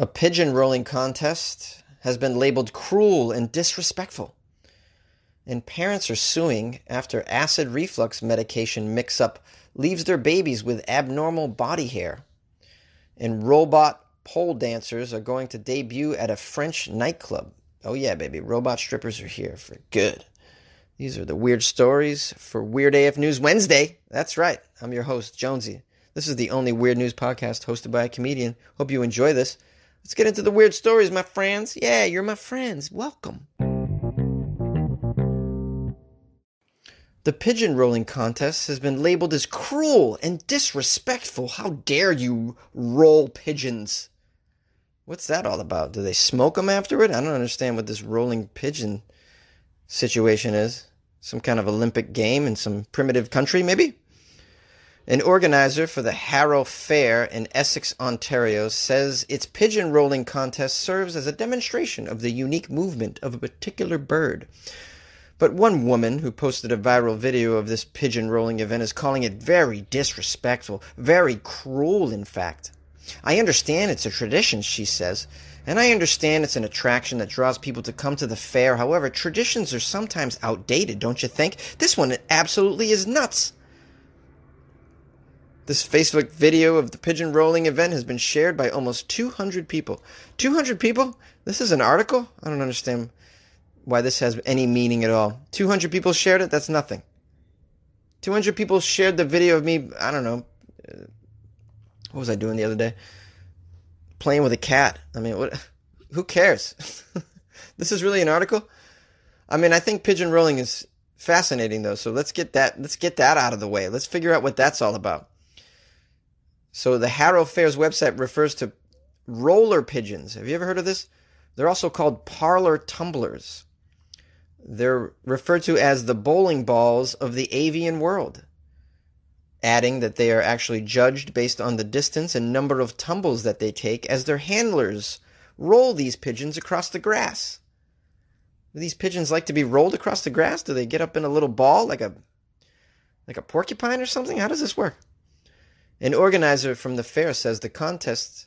A pigeon rolling contest has been labeled cruel and disrespectful. And parents are suing after acid reflux medication mix up leaves their babies with abnormal body hair. And robot pole dancers are going to debut at a French nightclub. Oh, yeah, baby, robot strippers are here for good. These are the weird stories for Weird AF News Wednesday. That's right. I'm your host, Jonesy. This is the only weird news podcast hosted by a comedian. Hope you enjoy this. Let's get into the weird stories, my friends. Yeah, you're my friends. Welcome. The pigeon rolling contest has been labeled as cruel and disrespectful. How dare you roll pigeons? What's that all about? Do they smoke them afterward? I don't understand what this rolling pigeon situation is. Some kind of Olympic game in some primitive country, maybe? An organizer for the Harrow Fair in Essex, Ontario, says its pigeon rolling contest serves as a demonstration of the unique movement of a particular bird. But one woman who posted a viral video of this pigeon rolling event is calling it very disrespectful, very cruel, in fact. I understand it's a tradition, she says, and I understand it's an attraction that draws people to come to the fair. However, traditions are sometimes outdated, don't you think? This one absolutely is nuts. This Facebook video of the pigeon rolling event has been shared by almost 200 people. 200 people? This is an article? I don't understand why this has any meaning at all. 200 people shared it? That's nothing. 200 people shared the video of me, I don't know. Uh, what was I doing the other day? Playing with a cat. I mean, what who cares? this is really an article? I mean, I think pigeon rolling is fascinating though. So let's get that let's get that out of the way. Let's figure out what that's all about. So the Harrow Fair's website refers to roller pigeons. Have you ever heard of this? They're also called parlor tumblers. They're referred to as the bowling balls of the avian world, adding that they are actually judged based on the distance and number of tumbles that they take as their handlers roll these pigeons across the grass. Do these pigeons like to be rolled across the grass? Do they get up in a little ball like a like a porcupine or something? How does this work? An organizer from the fair says the contest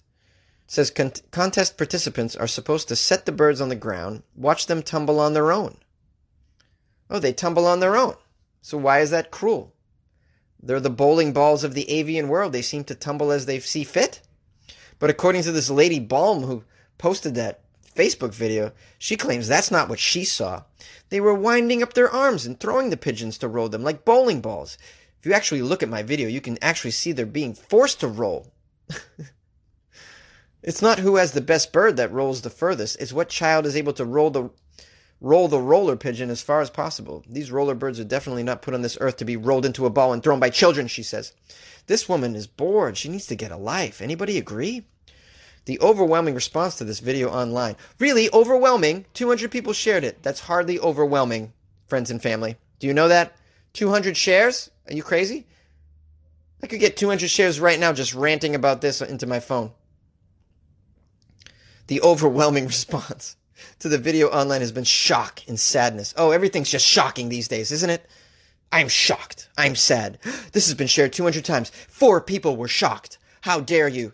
says con- contest participants are supposed to set the birds on the ground, watch them tumble on their own. Oh, they tumble on their own. So why is that cruel? They're the bowling balls of the avian world. They seem to tumble as they see fit. But according to this lady Balm who posted that Facebook video, she claims that's not what she saw. They were winding up their arms and throwing the pigeons to roll them like bowling balls. If you actually look at my video, you can actually see they're being forced to roll. it's not who has the best bird that rolls the furthest, it's what child is able to roll the roll the roller pigeon as far as possible. These roller birds are definitely not put on this earth to be rolled into a ball and thrown by children, she says. This woman is bored. She needs to get a life. Anybody agree? The overwhelming response to this video online. Really overwhelming. 200 people shared it. That's hardly overwhelming, friends and family. Do you know that? 200 shares? Are you crazy? I could get 200 shares right now just ranting about this into my phone. The overwhelming response to the video online has been shock and sadness. Oh, everything's just shocking these days, isn't it? I'm shocked. I'm sad. This has been shared 200 times. Four people were shocked. How dare you?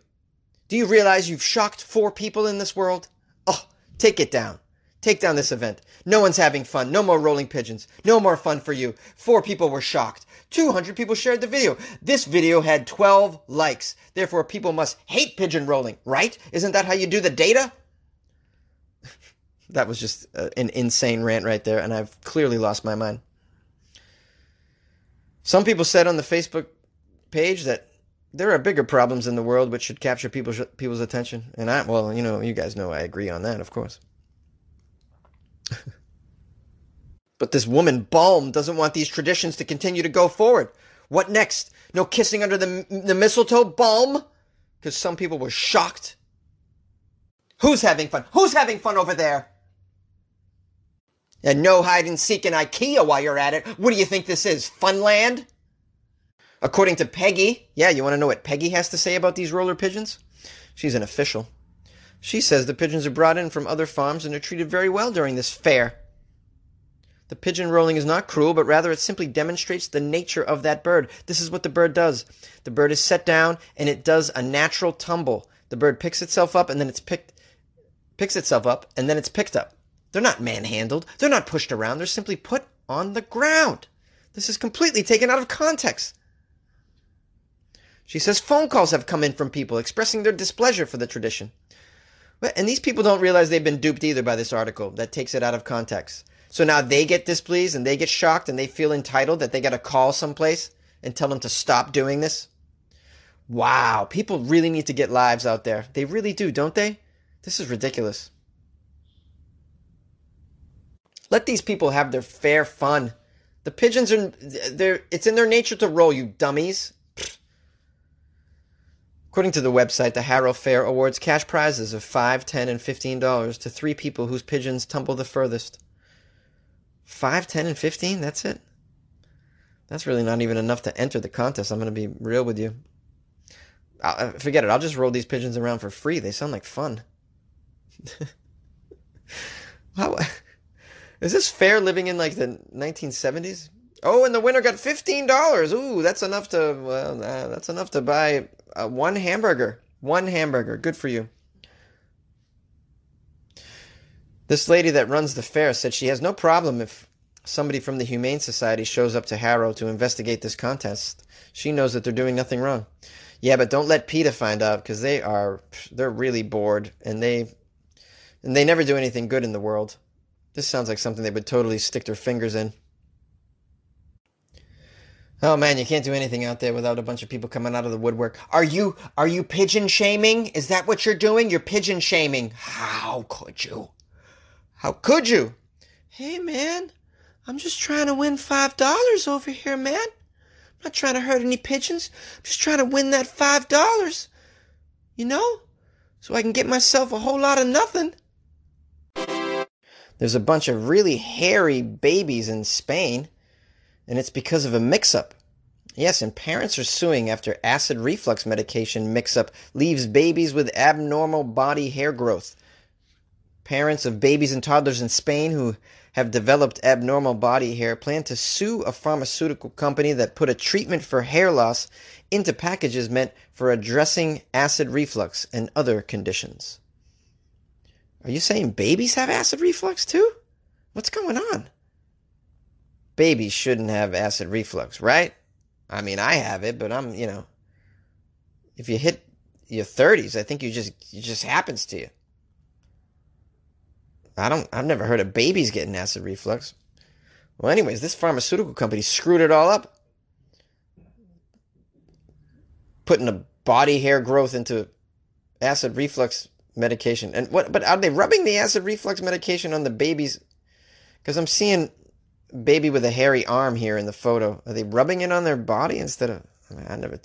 Do you realize you've shocked four people in this world? Oh, take it down. Take down this event. No one's having fun. No more rolling pigeons. No more fun for you. Four people were shocked. 200 people shared the video. This video had 12 likes. Therefore, people must hate pigeon rolling, right? Isn't that how you do the data? that was just uh, an insane rant right there, and I've clearly lost my mind. Some people said on the Facebook page that there are bigger problems in the world which should capture people's people's attention, and I well, you know, you guys know I agree on that, of course. but this woman, Balm, doesn't want these traditions to continue to go forward. What next? No kissing under the, the mistletoe, Balm? Because some people were shocked. Who's having fun? Who's having fun over there? And no hide and seek in IKEA while you're at it. What do you think this is? Funland? According to Peggy, yeah, you want to know what Peggy has to say about these roller pigeons? She's an official. She says the pigeons are brought in from other farms and are treated very well during this fair. The pigeon rolling is not cruel, but rather it simply demonstrates the nature of that bird. This is what the bird does. The bird is set down and it does a natural tumble. The bird picks itself up and then it's picked picks itself up and then it's picked up. They're not manhandled. They're not pushed around. They're simply put on the ground. This is completely taken out of context. She says phone calls have come in from people expressing their displeasure for the tradition. And these people don't realize they've been duped either by this article that takes it out of context. So now they get displeased and they get shocked and they feel entitled that they got to call someplace and tell them to stop doing this. Wow, people really need to get lives out there. They really do, don't they? This is ridiculous. Let these people have their fair fun. The pigeons are they're it's in their nature to roll, you dummies. According to the website, the Harrow Fair awards cash prizes of five, ten, and fifteen dollars to three people whose pigeons tumble the furthest. Five, ten, and fifteen? That's it? That's really not even enough to enter the contest. I'm going to be real with you. I'll, uh, forget it. I'll just roll these pigeons around for free. They sound like fun. How is this fair living in like the 1970s? Oh, and the winner got fifteen dollars. Ooh, that's enough to well, that's enough to buy uh, one hamburger. One hamburger. Good for you. This lady that runs the fair said she has no problem if somebody from the Humane Society shows up to Harrow to investigate this contest. She knows that they're doing nothing wrong. Yeah, but don't let PETA find out because they are they're really bored and they and they never do anything good in the world. This sounds like something they would totally stick their fingers in. Oh man, you can't do anything out there without a bunch of people coming out of the woodwork. Are you are you pigeon shaming? Is that what you're doing? You're pigeon shaming. How could you? How could you? Hey man, I'm just trying to win five dollars over here, man. I'm not trying to hurt any pigeons. I'm just trying to win that five dollars. You know? So I can get myself a whole lot of nothing. There's a bunch of really hairy babies in Spain, and it's because of a mix up. Yes, and parents are suing after acid reflux medication mix up leaves babies with abnormal body hair growth. Parents of babies and toddlers in Spain who have developed abnormal body hair plan to sue a pharmaceutical company that put a treatment for hair loss into packages meant for addressing acid reflux and other conditions. Are you saying babies have acid reflux too? What's going on? Babies shouldn't have acid reflux, right? I mean, I have it, but I'm, you know, if you hit your 30s, I think you just it just happens to you. I don't I've never heard of babies getting acid reflux. Well, anyways, this pharmaceutical company screwed it all up. Putting a body hair growth into acid reflux medication. And what? But are they rubbing the acid reflux medication on the babies? Because I'm seeing baby with a hairy arm here in the photo. Are they rubbing it on their body instead of? I, mean, I never.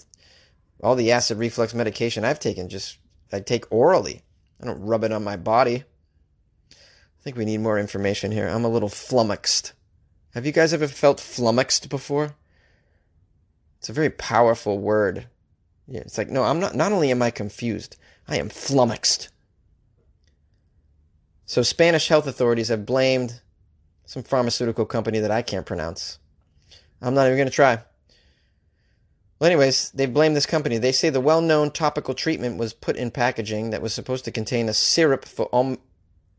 All the acid reflux medication I've taken just I take orally. I don't rub it on my body. I think we need more information here. I'm a little flummoxed. Have you guys ever felt flummoxed before? It's a very powerful word. Yeah, it's like no, I'm not. Not only am I confused, I am flummoxed. So Spanish health authorities have blamed some pharmaceutical company that I can't pronounce. I'm not even going to try. Well, anyways, they blame this company. They say the well-known topical treatment was put in packaging that was supposed to contain a syrup for om-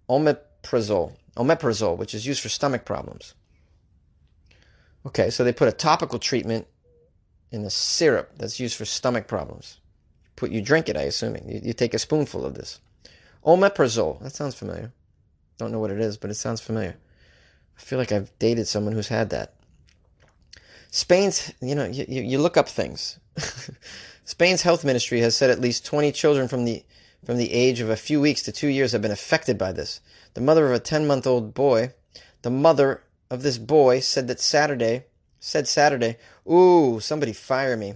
omeprazole, omeprazole, which is used for stomach problems. Okay, so they put a topical treatment in a syrup that's used for stomach problems. Put you drink it, I assuming. You, you take a spoonful of this. Omeprazole. That sounds familiar. Don't know what it is, but it sounds familiar. I feel like I've dated someone who's had that. Spain's, you know, you, you look up things. Spain's health ministry has said at least 20 children from the from the age of a few weeks to two years have been affected by this. The mother of a 10 month old boy, the mother of this boy said that Saturday, said Saturday, ooh, somebody fire me.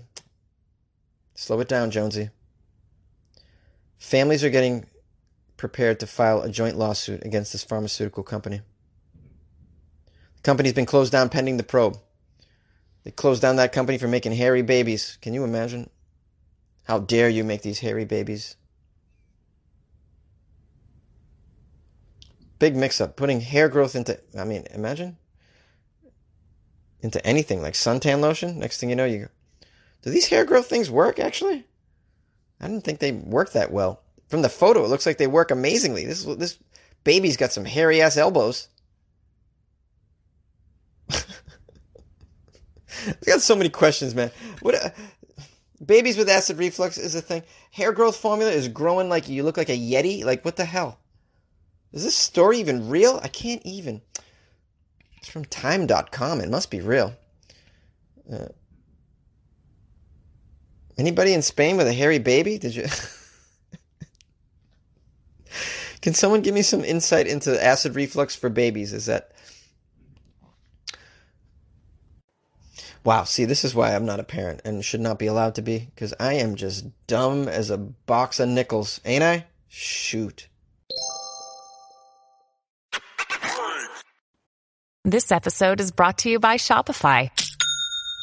Slow it down, Jonesy. Families are getting prepared to file a joint lawsuit against this pharmaceutical company. Company's been closed down pending the probe. They closed down that company for making hairy babies. Can you imagine? How dare you make these hairy babies? Big mix up. Putting hair growth into, I mean, imagine? Into anything like suntan lotion. Next thing you know, you go, do these hair growth things work actually? I didn't think they work that well. From the photo, it looks like they work amazingly. This this baby's got some hairy ass elbows. I got so many questions, man. What uh, babies with acid reflux is a thing. Hair growth formula is growing like you look like a yeti. Like what the hell? Is this story even real? I can't even. It's from time.com. It must be real. Uh, anybody in Spain with a hairy baby? Did you Can someone give me some insight into acid reflux for babies? Is that Wow, see, this is why I'm not a parent and should not be allowed to be because I am just dumb as a box of nickels, ain't I? Shoot. This episode is brought to you by Shopify.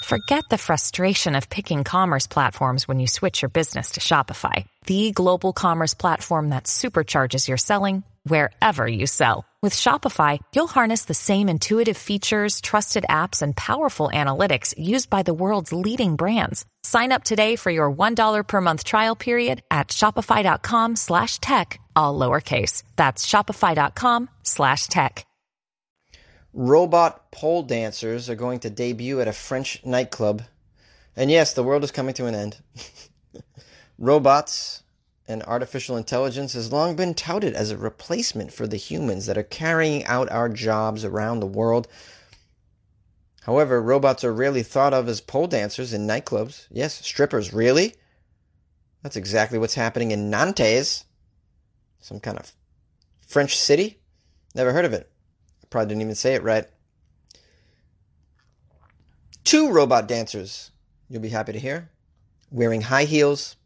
Forget the frustration of picking commerce platforms when you switch your business to Shopify, the global commerce platform that supercharges your selling wherever you sell. With Shopify, you'll harness the same intuitive features, trusted apps, and powerful analytics used by the world's leading brands. Sign up today for your $1 per month trial period at shopify.com slash tech, all lowercase. That's shopify.com slash tech. Robot pole dancers are going to debut at a French nightclub. And yes, the world is coming to an end. Robots and artificial intelligence has long been touted as a replacement for the humans that are carrying out our jobs around the world. However, robots are rarely thought of as pole dancers in nightclubs. Yes, strippers, really? That's exactly what's happening in Nantes, some kind of French city. Never heard of it. I Probably didn't even say it right. Two robot dancers, you'll be happy to hear, wearing high heels,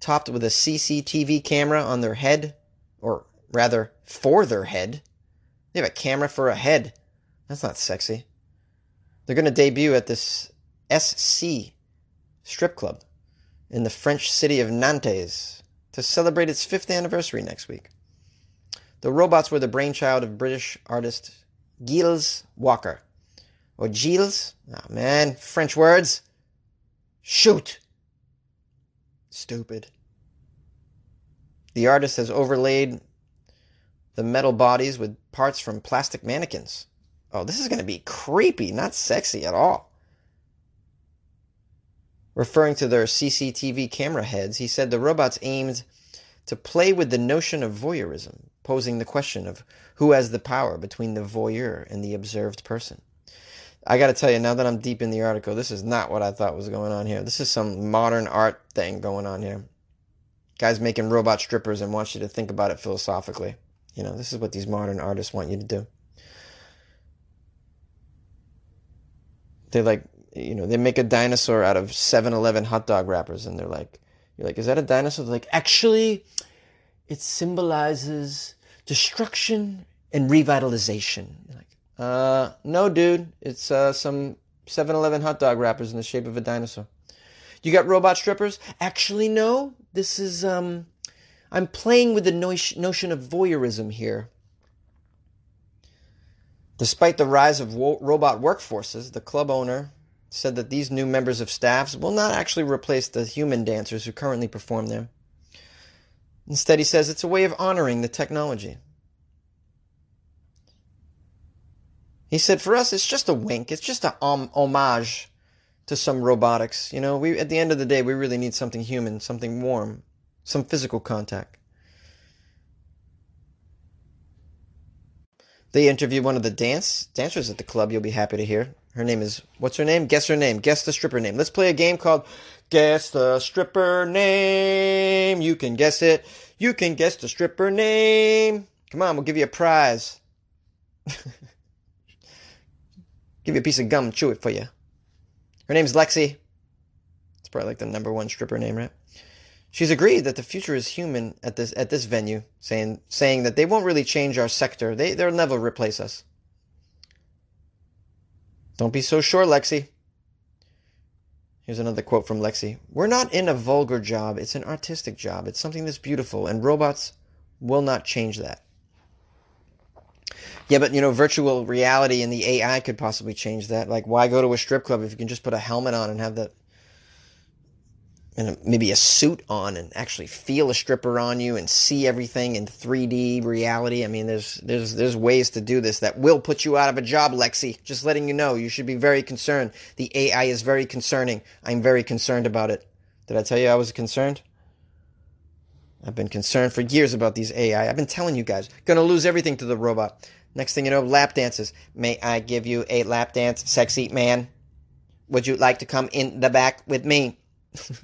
topped with a CCTV camera on their head, or rather, for their head. They have a camera for a head. That's not sexy. They're going to debut at this SC strip club in the French city of Nantes to celebrate its fifth anniversary next week. The robots were the brainchild of British artist Gilles Walker. Or Gilles? Oh man, French words. Shoot! Stupid. The artist has overlaid the metal bodies with parts from plastic mannequins. Oh, this is going to be creepy, not sexy at all. Referring to their CCTV camera heads, he said the robots aimed to play with the notion of voyeurism, posing the question of who has the power between the voyeur and the observed person. I got to tell you, now that I'm deep in the article, this is not what I thought was going on here. This is some modern art thing going on here. Guys making robot strippers and wants you to think about it philosophically. You know, this is what these modern artists want you to do. They like, you know, they make a dinosaur out of 7 Eleven hot dog wrappers, and they're like, you're like, is that a dinosaur? They're like, actually, it symbolizes destruction and revitalization. You're like, uh, no, dude, it's uh, some 7 Eleven hot dog wrappers in the shape of a dinosaur. You got robot strippers? Actually, no. This is, um, I'm playing with the notion of voyeurism here. Despite the rise of wo- robot workforces, the club owner said that these new members of staffs will not actually replace the human dancers who currently perform there. Instead, he says it's a way of honoring the technology. He said, for us, it's just a wink. It's just a um, homage to some robotics. You know, we at the end of the day, we really need something human, something warm, some physical contact. They interview one of the dance dancers at the club. You'll be happy to hear. Her name is what's her name? Guess her name. Guess the stripper name. Let's play a game called Guess the stripper name. You can guess it. You can guess the stripper name. Come on, we'll give you a prize. give you a piece of gum, chew it for you. Her name's Lexi. It's probably like the number one stripper name, right? She's agreed that the future is human at this at this venue, saying saying that they won't really change our sector. They they'll never replace us. Don't be so sure, Lexi. Here's another quote from Lexi. We're not in a vulgar job, it's an artistic job. It's something that's beautiful, and robots will not change that. Yeah, but you know, virtual reality and the AI could possibly change that. Like, why go to a strip club if you can just put a helmet on and have that and maybe a suit on and actually feel a stripper on you and see everything in 3D reality. I mean, there's there's there's ways to do this that will put you out of a job, Lexi. Just letting you know, you should be very concerned. The AI is very concerning. I'm very concerned about it. Did I tell you I was concerned? I've been concerned for years about these AI. I've been telling you guys, gonna lose everything to the robot. Next thing you know, lap dances. May I give you a lap dance, sexy man? Would you like to come in the back with me? It'd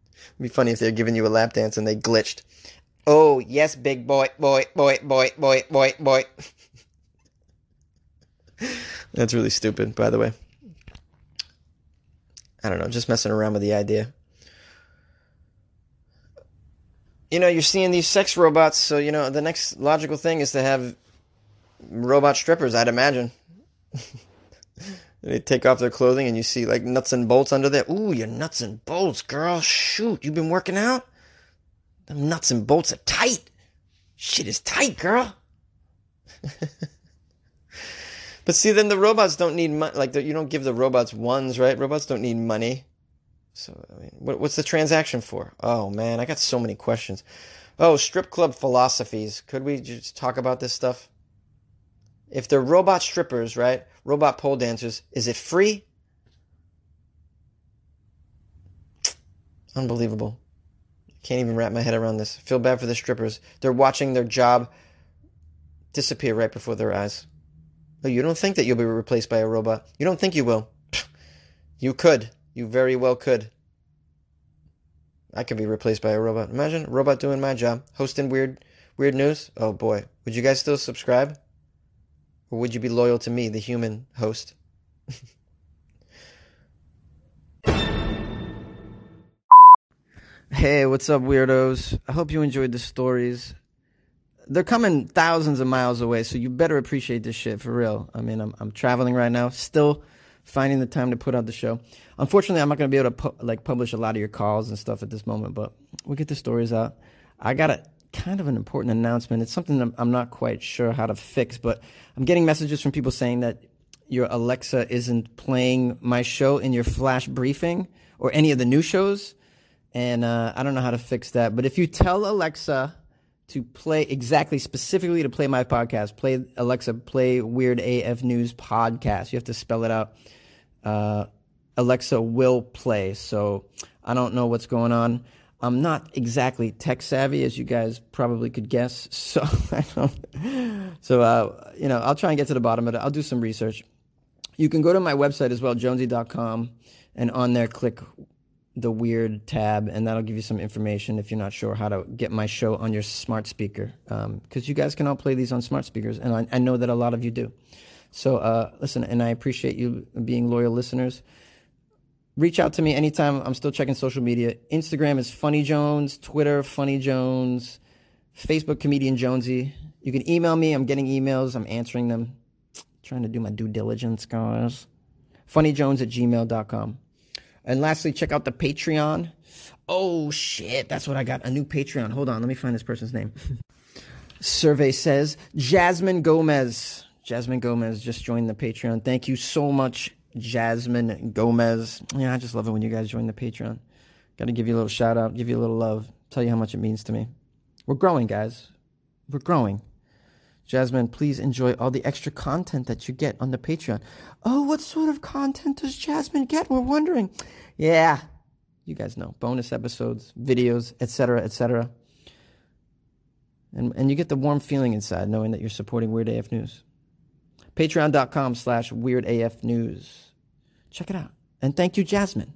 be funny if they're giving you a lap dance and they glitched. Oh, yes, big boy, boy, boy, boy, boy, boy, boy. That's really stupid, by the way. I don't know, just messing around with the idea. You know, you're seeing these sex robots, so, you know, the next logical thing is to have robot strippers, I'd imagine. They take off their clothing and you see like nuts and bolts under there. Ooh, your nuts and bolts, girl. Shoot, you've been working out? Them nuts and bolts are tight. Shit is tight, girl. but see, then the robots don't need money. Like you don't give the robots ones, right? Robots don't need money. So I mean, what, what's the transaction for? Oh man, I got so many questions. Oh, strip club philosophies. Could we just talk about this stuff? If they're robot strippers, right? Robot pole dancers, is it free? Unbelievable. Can't even wrap my head around this. feel bad for the strippers. They're watching their job disappear right before their eyes. Oh, you don't think that you'll be replaced by a robot. You don't think you will. You could. You very well could. I could be replaced by a robot. Imagine a robot doing my job, hosting weird weird news. Oh boy. Would you guys still subscribe? Or would you be loyal to me, the human host? hey, what's up, weirdos? I hope you enjoyed the stories. They're coming thousands of miles away, so you better appreciate this shit for real. I mean, I'm, I'm traveling right now, still finding the time to put out the show. Unfortunately, I'm not going to be able to pu- like publish a lot of your calls and stuff at this moment, but we'll get the stories out. I got it kind of an important announcement. It's something I'm, I'm not quite sure how to fix, but I'm getting messages from people saying that your Alexa isn't playing my show in your flash briefing or any of the new shows. And uh, I don't know how to fix that. But if you tell Alexa to play exactly, specifically to play my podcast, play Alexa, play Weird AF News podcast, you have to spell it out. Uh, Alexa will play. So I don't know what's going on. I'm not exactly tech savvy, as you guys probably could guess. So I don't. So uh, you know, I'll try and get to the bottom of it. I'll do some research. You can go to my website as well, jonesy.com, and on there click the weird tab, and that'll give you some information if you're not sure how to get my show on your smart speaker. Because um, you guys can all play these on smart speakers, and I, I know that a lot of you do. So uh, listen, and I appreciate you being loyal listeners reach out to me anytime. I'm still checking social media. Instagram is Funny Jones, Twitter Funny Jones, Facebook Comedian Jonesy. You can email me. I'm getting emails. I'm answering them. trying to do my due diligence, guys. FunnyJones at gmail.com. And lastly, check out the Patreon. Oh shit, that's what I got. A new Patreon. Hold on, let me find this person's name. Survey says Jasmine Gomez. Jasmine Gomez just joined the Patreon. Thank you so much, Jasmine Gomez. Yeah, I just love it when you guys join the Patreon. Got to give you a little shout out, give you a little love, tell you how much it means to me. We're growing, guys. We're growing. Jasmine, please enjoy all the extra content that you get on the Patreon. Oh, what sort of content does Jasmine get? We're wondering. Yeah, you guys know bonus episodes, videos, etc., etc. And, and you get the warm feeling inside knowing that you're supporting Weird AF News patreon.com slash weirdafnews. Check it out. And thank you, Jasmine.